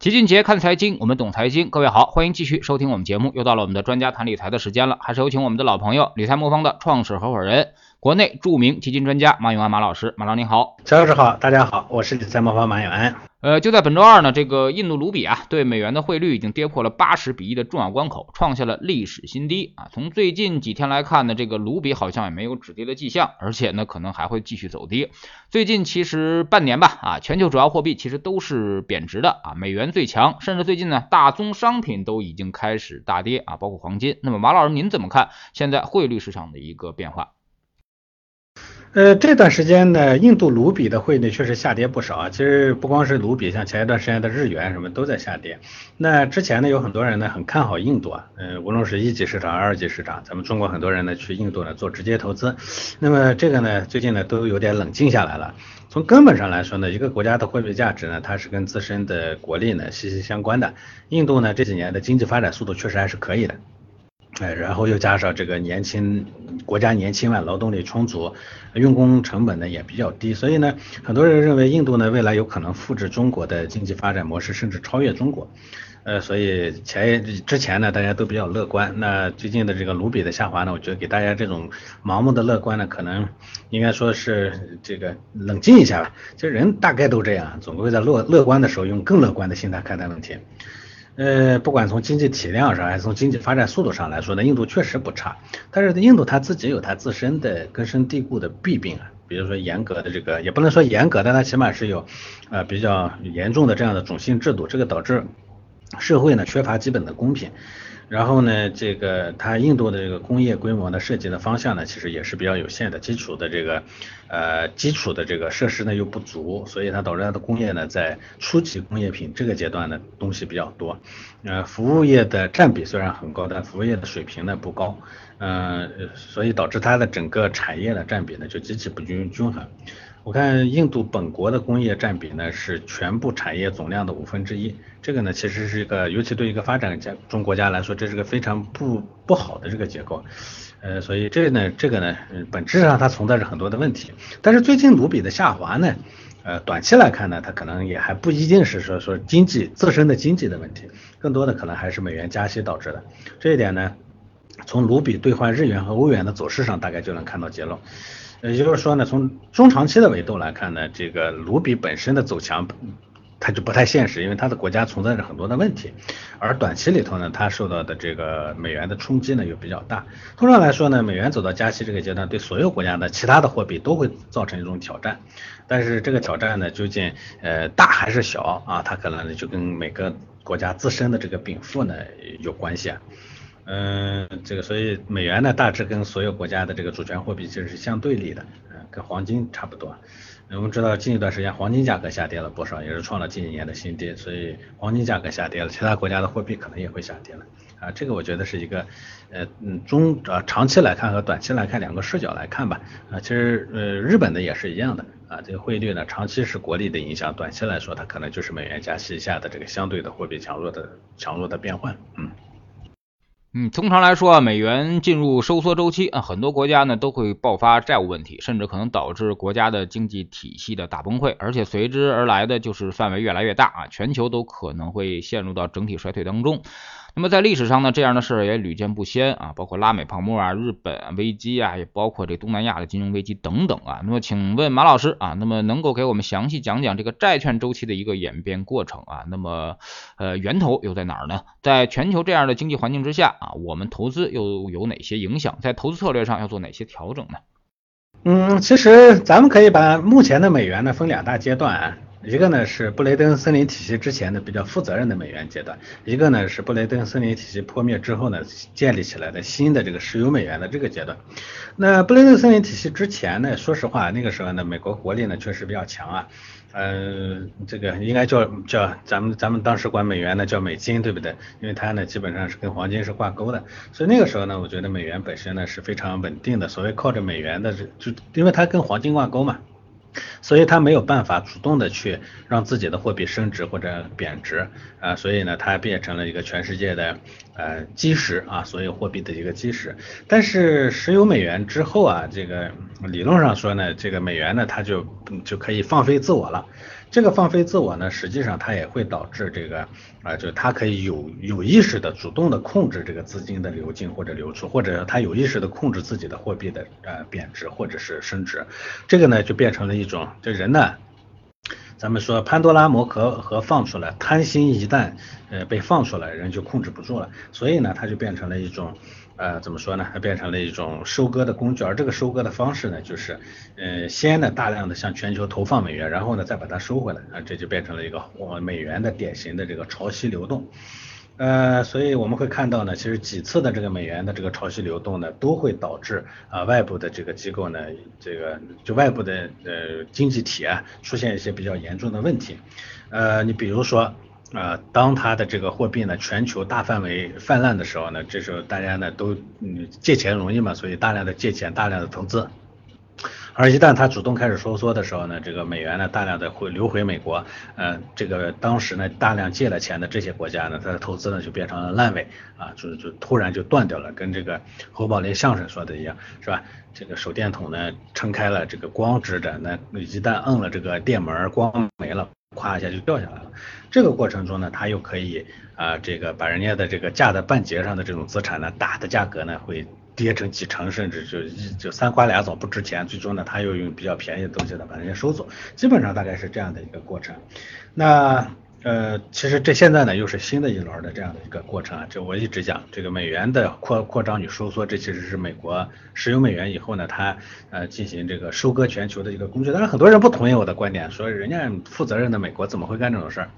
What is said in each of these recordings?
齐俊杰看财经，我们懂财经。各位好，欢迎继续收听我们节目。又到了我们的专家谈理财的时间了，还是有请我们的老朋友，理财魔方的创始合伙人。国内著名基金专家马永安马老师，马老您好，乔老师好，大家好，我是理财魔方马永安。呃，就在本周二呢，这个印度卢比啊对美元的汇率已经跌破了八十比一的重要关口，创下了历史新低啊。从最近几天来看呢，这个卢比好像也没有止跌的迹象，而且呢可能还会继续走低。最近其实半年吧啊，全球主要货币其实都是贬值的啊，美元最强，甚至最近呢大宗商品都已经开始大跌啊，包括黄金。那么马老师您怎么看现在汇率市场的一个变化？呃，这段时间呢，印度卢比的汇率确实下跌不少啊。其实不光是卢比，像前一段时间的日元什么都在下跌。那之前呢，有很多人呢很看好印度啊，嗯，无论是一级市场、二级市场，咱们中国很多人呢去印度呢做直接投资。那么这个呢，最近呢都有点冷静下来了。从根本上来说呢，一个国家的货币价值呢，它是跟自身的国力呢息息相关的。印度呢这几年的经济发展速度确实还是可以的。哎，然后又加上这个年轻国家年轻嘛，劳动力充足，用工成本呢也比较低，所以呢，很多人认为印度呢未来有可能复制中国的经济发展模式，甚至超越中国。呃，所以前之前呢大家都比较乐观，那最近的这个卢比的下滑呢，我觉得给大家这种盲目的乐观呢，可能应该说是这个冷静一下吧。其实人大概都这样，总会在乐乐观的时候用更乐观的心态看待问题。呃，不管从经济体量上还是从经济发展速度上来说呢，印度确实不差。但是印度它自己有它自身的根深蒂固的弊病啊，比如说严格的这个，也不能说严格，但它起码是有呃比较严重的这样的种姓制度，这个导致社会呢缺乏基本的公平。然后呢，这个它印度的这个工业规模呢，设计的方向呢，其实也是比较有限的，基础的这个呃基础的这个设施呢又不足，所以它导致它的工业呢在初级工业品这个阶段呢东西比较多，呃服务业的占比虽然很高，但服务业的水平呢不高，嗯，所以导致它的整个产业的占比呢就极其不均均衡。我看印度本国的工业占比呢是全部产业总量的五分之一，这个呢其实是一个，尤其对一个发展家中国家来说，这是个非常不不好的这个结构，呃，所以这呢这个呢，本质上它存在着很多的问题。但是最近卢比的下滑呢，呃，短期来看呢，它可能也还不一定是说说经济自身的经济的问题，更多的可能还是美元加息导致的。这一点呢，从卢比兑换日元和欧元的走势上，大概就能看到结论。也就是说呢，从中长期的维度来看呢，这个卢比本身的走强，它就不太现实，因为它的国家存在着很多的问题。而短期里头呢，它受到的这个美元的冲击呢又比较大。通常来说呢，美元走到加息这个阶段，对所有国家的其他的货币都会造成一种挑战。但是这个挑战呢，究竟呃大还是小啊？它可能呢就跟每个国家自身的这个禀赋呢有关系啊。嗯，这个所以美元呢，大致跟所有国家的这个主权货币其实是相对立的，嗯，跟黄金差不多。我们知道近一段时间黄金价格下跌了不少，也是创了近几年的新低，所以黄金价格下跌了，其他国家的货币可能也会下跌了。啊，这个我觉得是一个，呃，嗯，中呃长期来看和短期来看两个视角来看吧。啊，其实呃日本的也是一样的。啊，这个汇率呢，长期是国力的影响，短期来说它可能就是美元加息下的这个相对的货币强弱的强弱的变换。嗯。嗯，通常来说啊，美元进入收缩周期啊，很多国家呢都会爆发债务问题，甚至可能导致国家的经济体系的大崩溃，而且随之而来的就是范围越来越大啊，全球都可能会陷入到整体衰退当中。那么在历史上呢，这样的事儿也屡见不鲜啊，包括拉美泡沫啊、日本危机啊，也包括这东南亚的金融危机等等啊。那么请问马老师啊，那么能够给我们详细讲讲这个债券周期的一个演变过程啊？那么呃源头又在哪儿呢？在全球这样的经济环境之下啊，我们投资又有哪些影响？在投资策略上要做哪些调整呢？嗯，其实咱们可以把目前的美元呢分两大阶段啊。一个呢是布雷登森林体系之前的比较负责任的美元阶段，一个呢是布雷登森林体系破灭之后呢建立起来的新的这个石油美元的这个阶段。那布雷登森林体系之前呢，说实话那个时候呢美国国力呢确实比较强啊，嗯，这个应该叫叫咱们咱们当时管美元呢叫美金对不对？因为它呢基本上是跟黄金是挂钩的，所以那个时候呢我觉得美元本身呢是非常稳定的，所谓靠着美元的就因为它跟黄金挂钩嘛。所以它没有办法主动的去让自己的货币升值或者贬值啊，所以呢，它变成了一个全世界的呃基石啊，所有货币的一个基石。但是石油美元之后啊，这个理论上说呢，这个美元呢，它就就可以放飞自我了。这个放飞自我呢，实际上它也会导致这个啊，就它可以有有意识的、主动的控制这个资金的流进或者流出，或者它有意识的控制自己的货币的呃贬值或者是升值，这个呢就变成了一种，这人呢。咱们说潘多拉魔盒盒放出来，贪心一旦呃被放出来，人就控制不住了，所以呢，它就变成了一种呃怎么说呢？它变成了一种收割的工具，而这个收割的方式呢，就是呃先呢大量的向全球投放美元，然后呢再把它收回来啊，这就变成了一个我们美元的典型的这个潮汐流动。呃，所以我们会看到呢，其实几次的这个美元的这个潮汐流动呢，都会导致啊外部的这个机构呢，这个就外部的呃经济体啊出现一些比较严重的问题。呃，你比如说啊，当它的这个货币呢全球大范围泛滥的时候呢，这时候大家呢都嗯借钱容易嘛，所以大量的借钱，大量的投资。而一旦它主动开始收缩的时候呢，这个美元呢大量的会流回美国，呃，这个当时呢大量借了钱的这些国家呢，它的投资呢就变成了烂尾啊，就就突然就断掉了，跟这个侯宝林相声说的一样，是吧？这个手电筒呢撑开了，这个光直着，那一旦摁了这个电门，光没了，咵一下就掉下来了。这个过程中呢，他又可以啊，这个把人家的这个架在半截上的这种资产呢，打的价格呢会。跌成几成，甚至就一就三瓜俩枣不值钱，最终呢，他又用比较便宜的东西呢把人家收走，基本上大概是这样的一个过程。那呃，其实这现在呢又是新的一轮的这样的一个过程啊。就我一直讲这个美元的扩扩张与收缩，这其实是美国使用美元以后呢，它呃进行这个收割全球的一个工具。但是很多人不同意我的观点，说人家负责任的美国怎么会干这种事儿？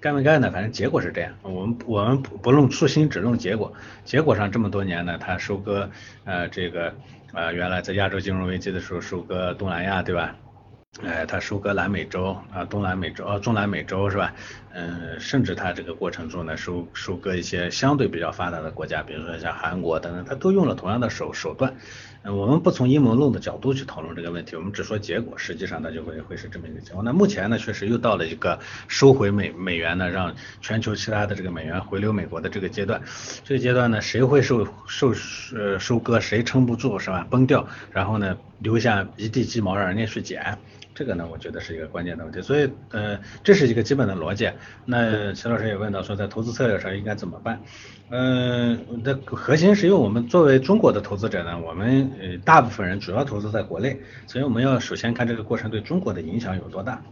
干没干呢？反正结果是这样。我们我们不不论初心，只论结果。结果上这么多年呢，他收割呃这个呃原来在亚洲金融危机的时候收割东南亚，对吧？哎，他收割南美洲啊，东南美洲啊，中南美洲是吧？嗯，甚至他这个过程中呢，收收割一些相对比较发达的国家，比如说像韩国等等，他都用了同样的手手段。嗯我们不从阴谋论的角度去讨论这个问题，我们只说结果，实际上它就会会是这么一个结果。那目前呢，确实又到了一个收回美美元呢，让全球其他的这个美元回流美国的这个阶段。这个阶段呢，谁会受受呃收割，谁撑不住是吧？崩掉，然后呢，留下一地鸡毛让人家去捡。这个呢，我觉得是一个关键的问题，所以呃，这是一个基本的逻辑。那齐老师也问到说，在投资策略上应该怎么办？嗯，的核心是因为我们作为中国的投资者呢，我们呃大部分人主要投资在国内，所以我们要首先看这个过程对中国的影响有多大。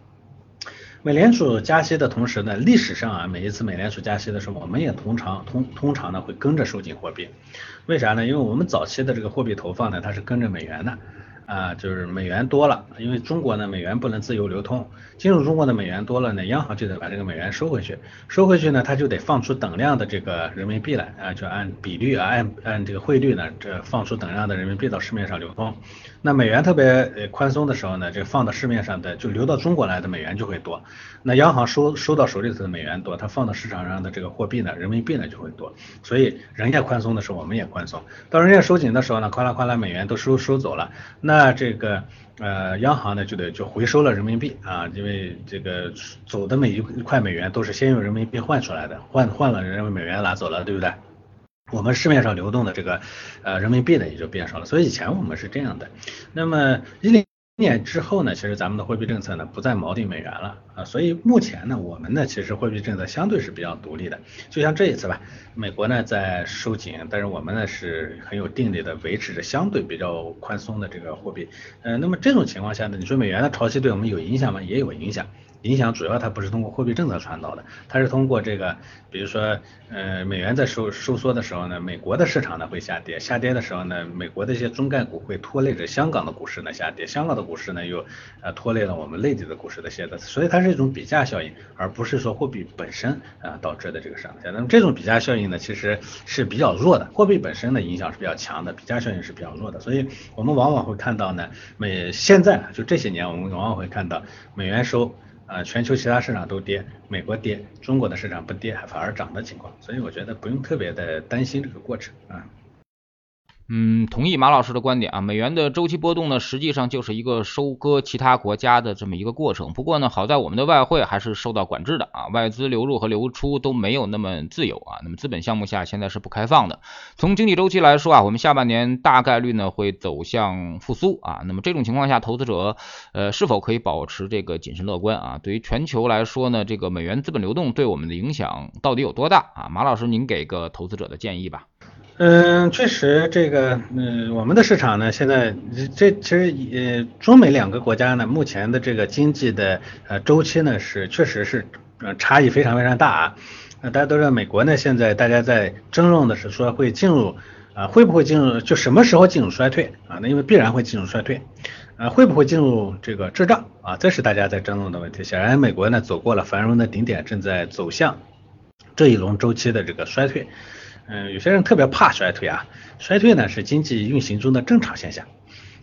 美联储加息的同时呢，历史上啊，每一次美联储加息的时候，我们也通常通通常呢会跟着收紧货币。为啥呢？因为我们早期的这个货币投放呢，它是跟着美元的。啊，就是美元多了，因为中国呢美元不能自由流通，进入中国的美元多了呢，央行就得把这个美元收回去，收回去呢，它就得放出等量的这个人民币来啊，就按比率啊，按按这个汇率呢，这放出等量的人民币到市面上流通。那美元特别呃宽松的时候呢，这放到市面上的就流到中国来的美元就会多，那央行收收到手里头的美元多，它放到市场上的这个货币呢，人民币呢就会多，所以人家宽松的时候我们也宽松，到人家收紧的时候呢，哗啦哗啦美元都收收走了，那那这个呃央行呢就得就回收了人民币啊，因为这个走的每一块美元都是先用人民币换出来的，换换了人民美元拿走了，对不对？我们市面上流动的这个呃人民币呢也就变少了，所以以前我们是这样的。那么一零年之后呢，其实咱们的货币政策呢不再锚定美元了啊，所以目前呢我们呢其实货币政策相对是比较独立的。就像这一次吧，美国呢在收紧，但是我们呢是很有定力的维持着相对比较宽松的这个货币。呃，那么这种情况下呢，你说美元的潮汐对我们有影响吗？也有影响。影响主要它不是通过货币政策传导的，它是通过这个，比如说，呃，美元在收收缩的时候呢，美国的市场呢会下跌，下跌的时候呢，美国的一些中概股会拖累着香港的股市呢下跌，香港的股市呢又呃拖累了我们内地的股市的下跌，所以它是一种比价效应，而不是说货币本身啊导致的这个上下。那么这种比价效应呢，其实是比较弱的，货币本身的影响是比较强的，比价效应是比较弱的，所以我们往往会看到呢，美现在就这些年我们往往会看到美元收。啊，全球其他市场都跌，美国跌，中国的市场不跌，反而涨的情况，所以我觉得不用特别的担心这个过程啊。嗯同意马老师的观点啊。美元的周期波动呢，实际上就是一个收割其他国家的这么一个过程。不过呢，好在我们的外汇还是受到管制的啊，外资流入和流出都没有那么自由啊。那么资本项目下现在是不开放的。从经济周期来说啊，我们下半年大概率呢会走向复苏啊。那么这种情况下，投资者呃是否可以保持这个谨慎乐观啊？对于全球来说呢，这个美元资本流动对我们的影响到底有多大啊？马老师，您给个投资者的建议吧。嗯，确实，这个，嗯，我们的市场呢，现在这其实，呃，中美两个国家呢，目前的这个经济的呃周期呢，是确实是呃差异非常非常大啊。那大家都知道，美国呢，现在大家在争论的是说会进入啊，会不会进入，就什么时候进入衰退啊？那因为必然会进入衰退，啊，会不会进入这个滞胀啊？这是大家在争论的问题。显然，美国呢走过了繁荣的顶点，正在走向这一轮周期的这个衰退。嗯，有些人特别怕衰退啊，衰退呢是经济运行中的正常现象。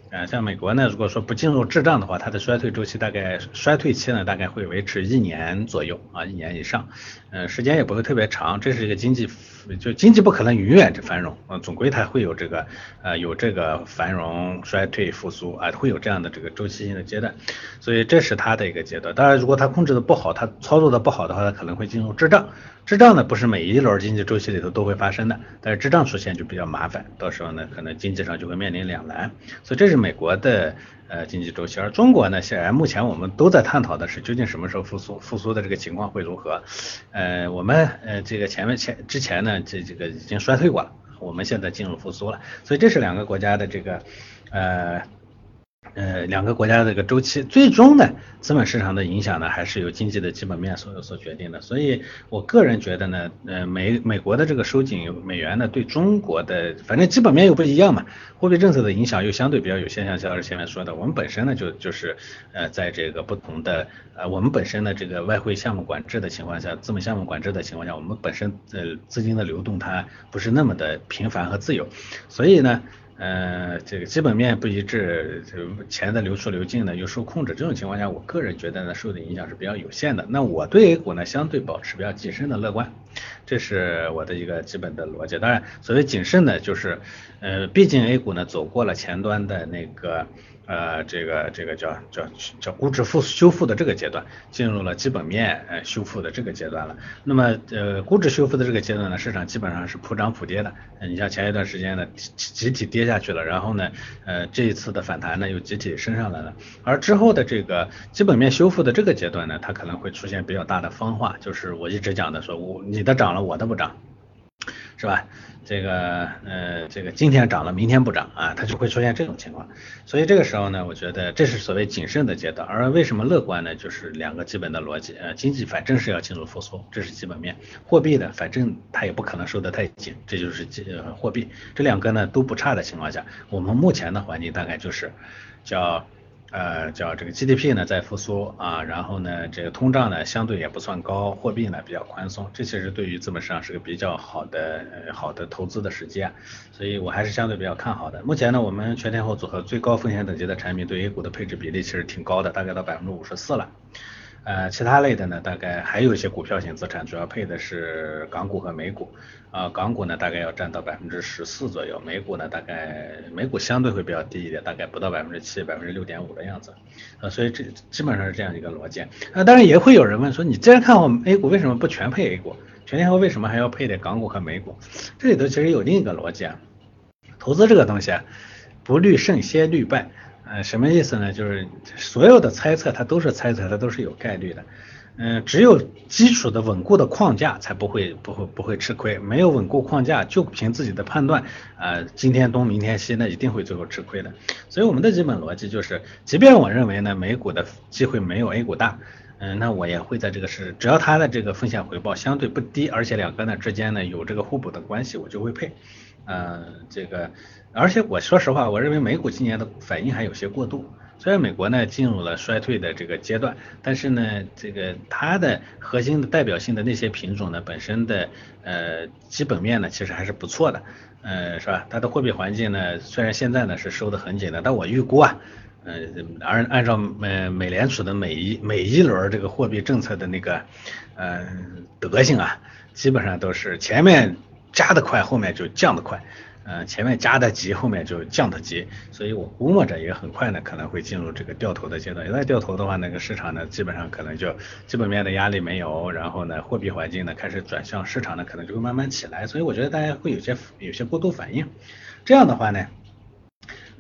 呃，像美国呢，如果说不进入滞胀的话，它的衰退周期大概衰退期呢大概会维持一年左右啊，一年以上，嗯，时间也不会特别长。这是一个经济，就经济不可能永远这繁荣，呃，总归它会有这个呃有这个繁荣、衰退、复苏啊，会有这样的这个周期性的阶段。所以这是它的一个阶段。当然，如果它控制的不好，它操作的不好的话，它可能会进入滞胀。滞胀呢不是每一轮经济周期里头都会发生的，但是滞胀出现就比较麻烦，到时候呢可能经济上就会面临两难，所以这是美国的呃经济周期，而中国呢显然目前我们都在探讨的是究竟什么时候复苏，复苏的这个情况会如何？呃我们呃这个前面前之前呢这这个已经衰退过了，我们现在进入复苏了，所以这是两个国家的这个呃。呃，两个国家的这个周期，最终呢，资本市场的影响呢，还是由经济的基本面所有所决定的。所以我个人觉得呢，呃，美美国的这个收紧美元呢，对中国的反正基本面又不一样嘛，货币政策的影响又相对比较有限。像肖老师前面说的，我们本身呢就就是呃，在这个不同的呃，我们本身的这个外汇项目管制的情况下，资本项目管制的情况下，我们本身呃资金的流动它不是那么的频繁和自由，所以呢。呃，这个基本面不一致，这钱的流出流进呢又受控制，这种情况下，我个人觉得呢受的影响是比较有限的。那我对 A 股呢相对保持比较谨慎的乐观，这是我的一个基本的逻辑。当然，所谓谨慎呢，就是呃，毕竟 A 股呢走过了前端的那个。呃，这个这个叫叫叫估值复修复的这个阶段，进入了基本面呃修复的这个阶段了。那么呃估值修复的这个阶段呢，市场基本上是普涨普跌的。你像前一段时间呢集集体跌下去了，然后呢呃这一次的反弹呢又集体升上来了。而之后的这个基本面修复的这个阶段呢，它可能会出现比较大的分化，就是我一直讲的说，我你的涨了，我的不涨。是吧？这个呃，这个今天涨了，明天不涨啊，它就会出现这种情况。所以这个时候呢，我觉得这是所谓谨慎的阶段。而为什么乐观呢？就是两个基本的逻辑，呃，经济反正是要进入复苏，这是基本面；货币呢，反正它也不可能收得太紧，这就是呃货币。这两个呢都不差的情况下，我们目前的环境大概就是叫。呃，叫这个 GDP 呢在复苏啊，然后呢，这个通胀呢相对也不算高，货币呢比较宽松，这其实对于资本市场是个比较好的好的投资的时机，所以我还是相对比较看好的。目前呢，我们全天候组合最高风险等级的产品对 A 股的配置比例其实挺高的，大概到百分之五十四了。呃，其他类的呢，大概还有一些股票型资产，主要配的是港股和美股。啊，港股呢大概要占到百分之十四左右，美股呢大概美股相对会比较低一点，大概不到百分之七，百分之六点五的样子。呃，所以这基本上是这样一个逻辑。那，当然也会有人问说，你既然看好 A 股，为什么不全配 A 股？全天候为什么还要配点港股和美股？这里头其实有另一个逻辑啊，投资这个东西啊，不虑胜先虑败。呃，什么意思呢？就是所有的猜测它都是猜测，它都是有概率的。嗯，只有基础的稳固的框架才不会不会不会吃亏。没有稳固框架，就凭自己的判断，呃，今天东明天西，那一定会最后吃亏的。所以我们的基本逻辑就是，即便我认为呢美股的机会没有 A 股大，嗯，那我也会在这个是，只要它的这个风险回报相对不低，而且两个呢之间呢有这个互补的关系，我就会配。呃，这个，而且我说实话，我认为美股今年的反应还有些过度。虽然美国呢进入了衰退的这个阶段，但是呢，这个它的核心的代表性的那些品种呢，本身的呃基本面呢其实还是不错的，呃，是吧？它的货币环境呢，虽然现在呢是收的很紧的，但我预估啊，呃，按按照美美联储的每一每一轮这个货币政策的那个呃德性啊，基本上都是前面。加的快，后面就降的快，嗯，前面加的急，后面就降的急，所以我估摸着也很快呢，可能会进入这个掉头的阶段。一旦掉头的话，那个市场呢，基本上可能就基本面的压力没有，然后呢，货币环境呢开始转向，市场呢可能就会慢慢起来。所以我觉得大家会有些有些过度反应，这样的话呢。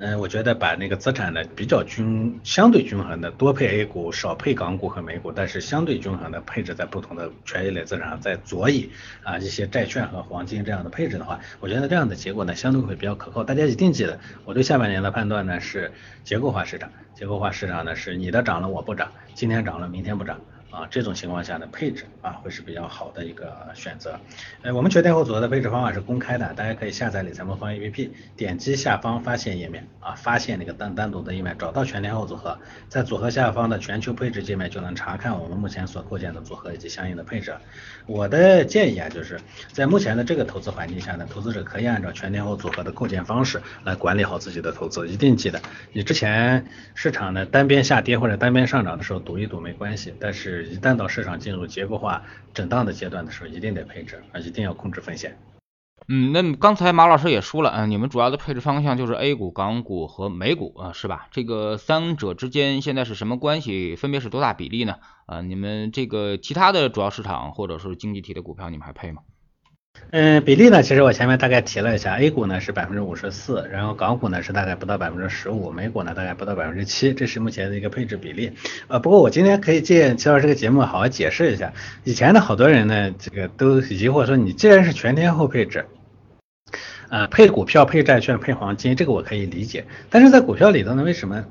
嗯，我觉得把那个资产呢比较均相对均衡的多配 A 股，少配港股和美股，但是相对均衡的配置在不同的权益类资产上，在左以啊一些债券和黄金这样的配置的话，我觉得这样的结果呢相对会比较可靠。大家一定记得，我对下半年的判断呢是结构化市场，结构化市场呢是你的涨了我不涨，今天涨了明天不涨。啊，这种情况下的配置啊，会是比较好的一个选择。呃，我们全天候组合的配置方法是公开的，大家可以下载理财魔方 APP，点击下方发现页面啊，发现那个单单独的页面，找到全天候组合，在组合下方的全球配置界面就能查看我们目前所构建的组合以及相应的配置。我的建议啊，就是在目前的这个投资环境下呢，投资者可以按照全天候组合的构建方式来管理好自己的投资。一定记得，你之前市场呢单边下跌或者单边上涨的时候赌一赌没关系，但是。一旦到市场进入结构化震荡的阶段的时候，一定得配置啊，一定要控制风险。嗯，那刚才马老师也说了，嗯，你们主要的配置方向就是 A 股、港股和美股啊，是吧？这个三者之间现在是什么关系？分别是多大比例呢？啊，你们这个其他的主要市场或者是经济体的股票，你们还配吗？嗯，比例呢？其实我前面大概提了一下，A 股呢是百分之五十四，然后港股呢是大概不到百分之十五，美股呢大概不到百分之七，这是目前的一个配置比例。呃，不过我今天可以借齐老师这个节目好好解释一下，以前的好多人呢，这个都疑惑说，你既然是全天候配置，呃，配股票、配债券、配黄金，这个我可以理解，但是在股票里头呢，为什么？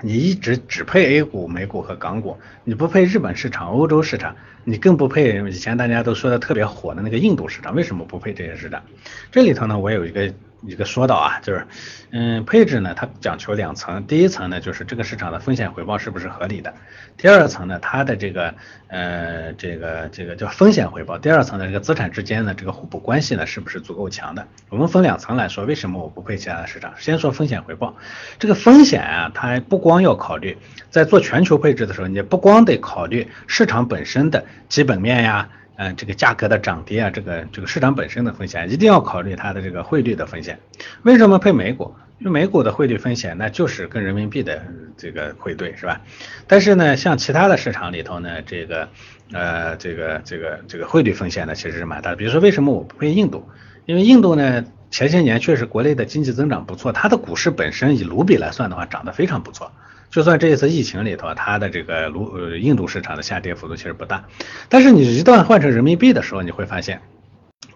你一直只配 A 股、美股和港股，你不配日本市场、欧洲市场，你更不配以前大家都说的特别火的那个印度市场，为什么不配这些市场？这里头呢，我有一个。一个说到啊，就是，嗯，配置呢，它讲求两层，第一层呢，就是这个市场的风险回报是不是合理的；第二层呢，它的这个，呃，这个这个叫风险回报；第二层的，这个资产之间的这个互补关系呢，是不是足够强的？我们分两层来说，为什么我不配其他的市场？先说风险回报，这个风险啊，它不光要考虑，在做全球配置的时候，你不光得考虑市场本身的基本面呀。嗯，这个价格的涨跌啊，这个这个市场本身的风险，一定要考虑它的这个汇率的风险。为什么配美股？因为美股的汇率风险，那就是跟人民币的这个汇兑，是吧？但是呢，像其他的市场里头呢，这个呃，这个这个这个汇率风险呢，其实是蛮大的。比如说，为什么我不配印度？因为印度呢，前些年确实国内的经济增长不错，它的股市本身以卢比来算的话，涨得非常不错。就算这一次疫情里头，它的这个卢呃印度市场的下跌幅度其实不大，但是你一旦换成人民币的时候，你会发现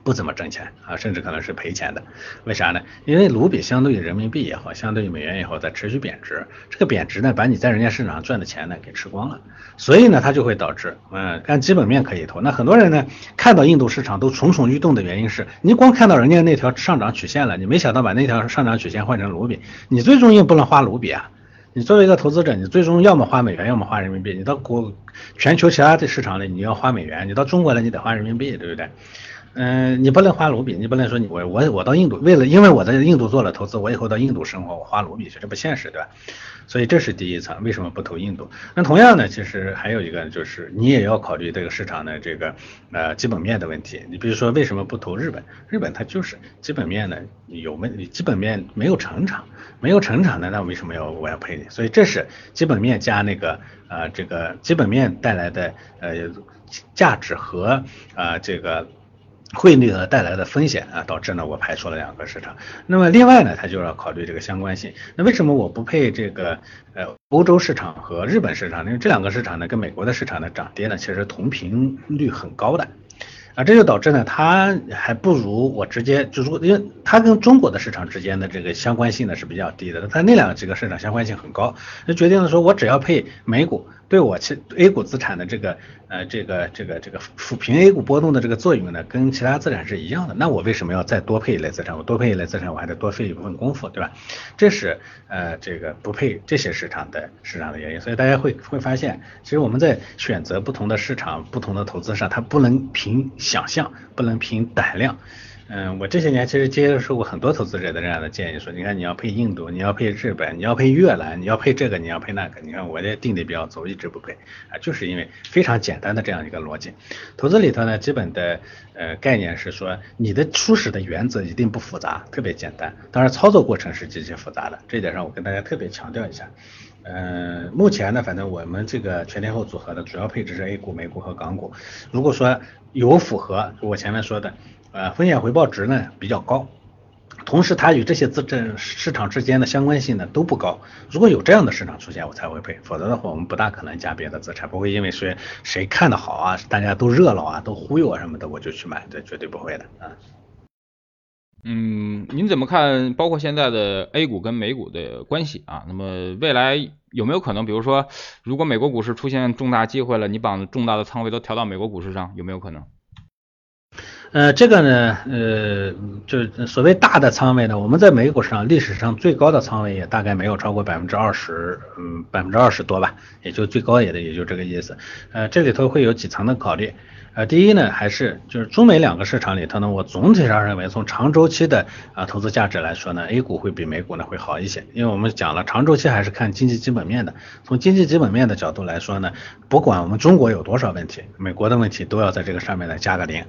不怎么挣钱啊，甚至可能是赔钱的。为啥呢？因为卢比相对于人民币也好，相对于美元也好，在持续贬值，这个贬值呢，把你在人家市场上赚的钱呢给吃光了，所以呢，它就会导致，嗯，按基本面可以投。那很多人呢看到印度市场都蠢蠢欲动的原因是，你光看到人家那条上涨曲线了，你没想到把那条上涨曲线换成卢比，你最终又不能花卢比啊。你作为一个投资者，你最终要么花美元，要么花人民币。你到国全球其他的市场里，你要花美元；你到中国来，你得花人民币，对不对？嗯，你不能花卢比，你不能说你我我我到印度，为了因为我在印度做了投资，我以后到印度生活，我花卢比去，这不现实，对吧？所以这是第一层，为什么不投印度？那同样呢，其实还有一个就是你也要考虑这个市场的这个呃基本面的问题。你比如说为什么不投日本？日本它就是基本面呢有没基本面没有成长，没有成长的，那为什么要我要赔你？所以这是基本面加那个呃这个基本面带来的呃价值和啊这个。汇率呢带来的风险啊，导致呢我排除了两个市场。那么另外呢，它就要考虑这个相关性。那为什么我不配这个呃欧洲市场和日本市场？因为这两个市场呢跟美国的市场的涨跌呢其实同频率很高的。啊，这就导致呢，它还不如我直接就如果因为它跟中国的市场之间的这个相关性呢是比较低的，它那两个几个市场相关性很高，就决定了说我只要配美股，对我其 A 股资产的这个呃这个这个这个抚平 A 股波动的这个作用呢，跟其他资产是一样的。那我为什么要再多配一类资产？我多配一类资产，我还得多费一部分功夫，对吧？这是呃这个不配这些市场的市场的原因。所以大家会会发现，其实我们在选择不同的市场、不同的投资上，它不能凭。想象不能凭胆量，嗯，我这些年其实接受过很多投资者的这样的建议，说你看你要配印度，你要配日本，你要配越南，你要配这个，你要配那个，你看我这定的比较走，一直不配啊，就是因为非常简单的这样一个逻辑。投资里头呢，基本的呃概念是说，你的初始的原则一定不复杂，特别简单，当然操作过程是极其复杂的，这一点上我跟大家特别强调一下。嗯，目前呢，反正我们这个全天候组合的主要配置是 A 股、美股和港股。如果说有符合我前面说的。呃，风险回报值呢比较高，同时它与这些资产市场之间的相关性呢都不高。如果有这样的市场出现，我才会配，否则的话，我们不大可能加别的资产，不会因为谁谁看的好啊，大家都热闹啊，都忽悠啊什么的，我就去买，这绝对不会的啊。嗯，您怎么看？包括现在的 A 股跟美股的关系啊？那么未来有没有可能，比如说，如果美国股市出现重大机会了，你把重大的仓位都调到美国股市上，有没有可能？呃，这个呢，呃，就是所谓大的仓位呢，我们在美股上历史上最高的仓位也大概没有超过百分之二十，嗯，百分之二十多吧，也就最高也的也就这个意思。呃，这里头会有几层的考虑。呃，第一呢，还是就是中美两个市场里头呢，我总体上认为从长周期的啊投资价值来说呢，A 股会比美股呢会好一些，因为我们讲了长周期还是看经济基本面的。从经济基本面的角度来说呢，不管我们中国有多少问题，美国的问题都要在这个上面呢加个零。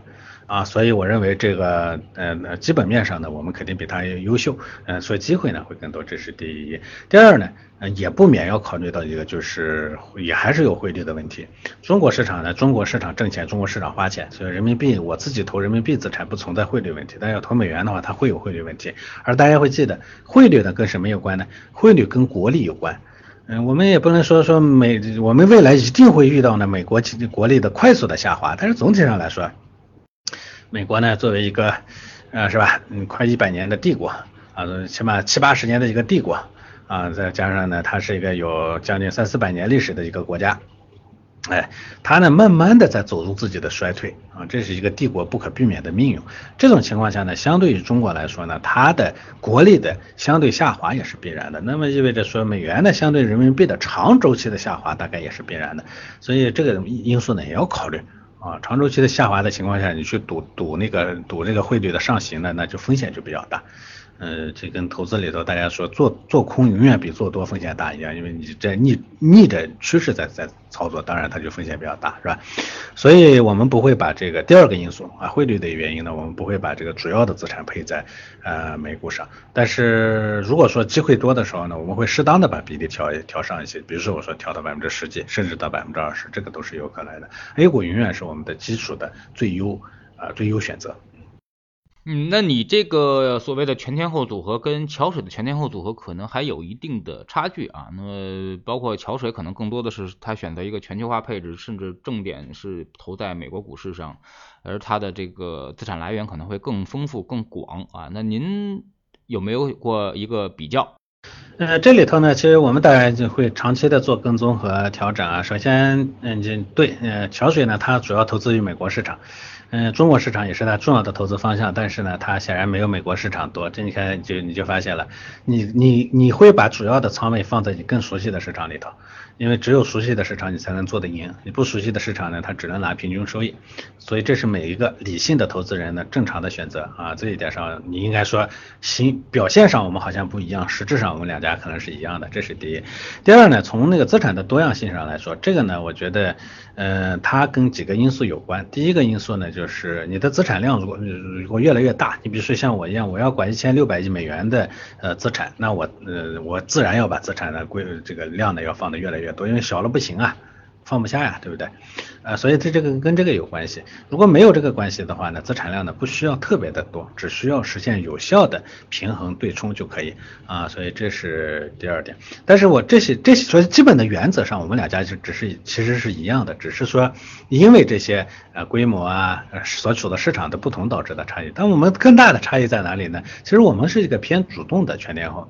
啊，所以我认为这个，呃，基本面上呢，我们肯定比它优秀，嗯，所以机会呢会更多，这是第一。第二呢，呃，也不免要考虑到一个，就是也还是有汇率的问题。中国市场呢，中国市场挣钱，中国市场花钱，所以人民币我自己投人民币资产不存在汇率问题，但要投美元的话，它会有汇率问题。而大家会记得，汇率呢跟什么有关呢？汇率跟国力有关。嗯，我们也不能说说美，我们未来一定会遇到呢美国经济国力的快速的下滑，但是总体上来说。美国呢，作为一个，呃，是吧，嗯，快一百年的帝国啊，起码七八十年的一个帝国啊，再加上呢，它是一个有将近三四百年历史的一个国家，哎，它呢，慢慢的在走入自己的衰退啊，这是一个帝国不可避免的命运。这种情况下呢，相对于中国来说呢，它的国力的相对下滑也是必然的。那么意味着说，美元呢，相对人民币的长周期的下滑大概也是必然的。所以这个因素呢，也要考虑。啊，长周期的下滑的情况下，你去赌赌那个赌那个汇率的上行呢，那就风险就比较大。呃，这跟投资里头大家说做做空永远比做多风险大一样，因为你在逆逆着趋势在在操作，当然它就风险比较大，是吧？所以我们不会把这个第二个因素啊汇率的原因呢，我们不会把这个主要的资产配在呃美股上。但是如果说机会多的时候呢，我们会适当的把比例调调上一些，比如说我说调到百分之十几，甚至到百分之二十，这个都是有可能的。A 股永远是我们的基础的最优啊最优选择。嗯，那你这个所谓的全天候组合跟桥水的全天候组合可能还有一定的差距啊。那么包括桥水可能更多的是他选择一个全球化配置，甚至重点是投在美国股市上，而它的这个资产来源可能会更丰富、更广啊。那您有没有过一个比较？呃，这里头呢，其实我们当然就会长期的做跟踪和调整啊。首先，嗯，对，呃，桥水呢，它主要投资于美国市场。嗯，中国市场也是它重要的投资方向，但是呢，它显然没有美国市场多。这你看，就你就发现了，你你你会把主要的仓位放在你更熟悉的市场里头。因为只有熟悉的市场，你才能做得赢。你不熟悉的市场呢，它只能拿平均收益。所以这是每一个理性的投资人的正常的选择啊。这一点上，你应该说行表现上我们好像不一样，实质上我们两家可能是一样的。这是第一。第二呢，从那个资产的多样性上来说，这个呢，我觉得，嗯，它跟几个因素有关。第一个因素呢，就是你的资产量如果如果越来越大，你比如说像我一样，我要管一千六百亿美元的呃资产，那我呃我自然要把资产的规这个量呢要放的越来越。多，因为小了不行啊，放不下呀，对不对？呃，所以这这个跟这个有关系。如果没有这个关系的话呢，资产量呢不需要特别的多，只需要实现有效的平衡对冲就可以啊。所以这是第二点。但是我这些这些说基本的原则上，我们两家就只是其实是一样的，只是说因为这些呃规模啊，所处的市场的不同导致的差异。但我们更大的差异在哪里呢？其实我们是一个偏主动的全天候。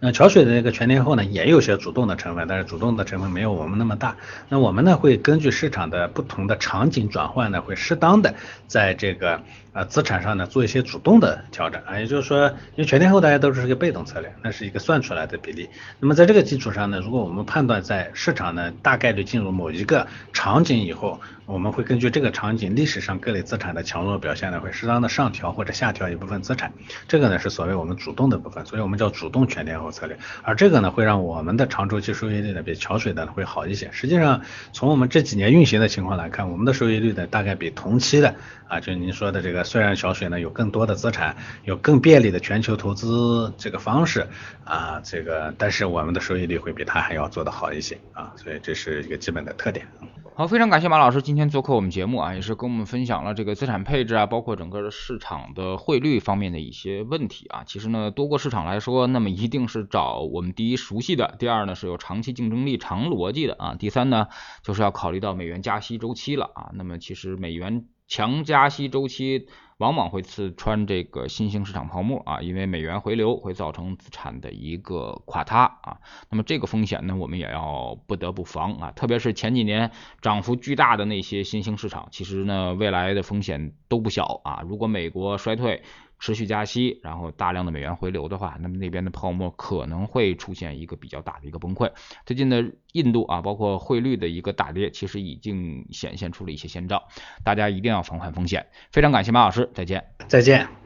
那桥水的那个全天候呢，也有些主动的成分，但是主动的成分没有我们那么大。那我们呢，会根据市场的不同的场景转换呢，会适当的在这个呃资产上呢做一些主动的调整啊。也就是说，因为全天候大家都是一个被动策略，那是一个算出来的比例。那么在这个基础上呢，如果我们判断在市场呢大概率进入某一个场景以后，我们会根据这个场景历史上各类资产的强弱表现呢，会适当的上调或者下调一部分资产，这个呢是所谓我们主动的部分，所以我们叫主动全天候策略，而这个呢会让我们的长周期收益率呢比桥水的会好一些。实际上从我们这几年运行的情况来看，我们的收益率呢大概比同期的啊，就您说的这个，虽然小水呢有更多的资产，有更便利的全球投资这个方式啊，这个但是我们的收益率会比它还要做得好一些啊，所以这是一个基本的特点。好，非常感谢马老师今天做客我们节目啊，也是跟我们分享了这个资产配置啊，包括整个的市场的汇率方面的一些问题啊。其实呢，多个市场来说，那么一定是找我们第一熟悉的，第二呢是有长期竞争力、长逻辑的啊，第三呢就是要考虑到美元加息周期了啊。那么其实美元强加息周期。往往会刺穿这个新兴市场泡沫啊，因为美元回流会造成资产的一个垮塌啊。那么这个风险呢，我们也要不得不防啊。特别是前几年涨幅巨大的那些新兴市场，其实呢，未来的风险都不小啊。如果美国衰退，持续加息，然后大量的美元回流的话，那么那边的泡沫可能会出现一个比较大的一个崩溃。最近的印度啊，包括汇率的一个大跌，其实已经显现出了一些先兆，大家一定要防范风险。非常感谢马老师，再见，再见。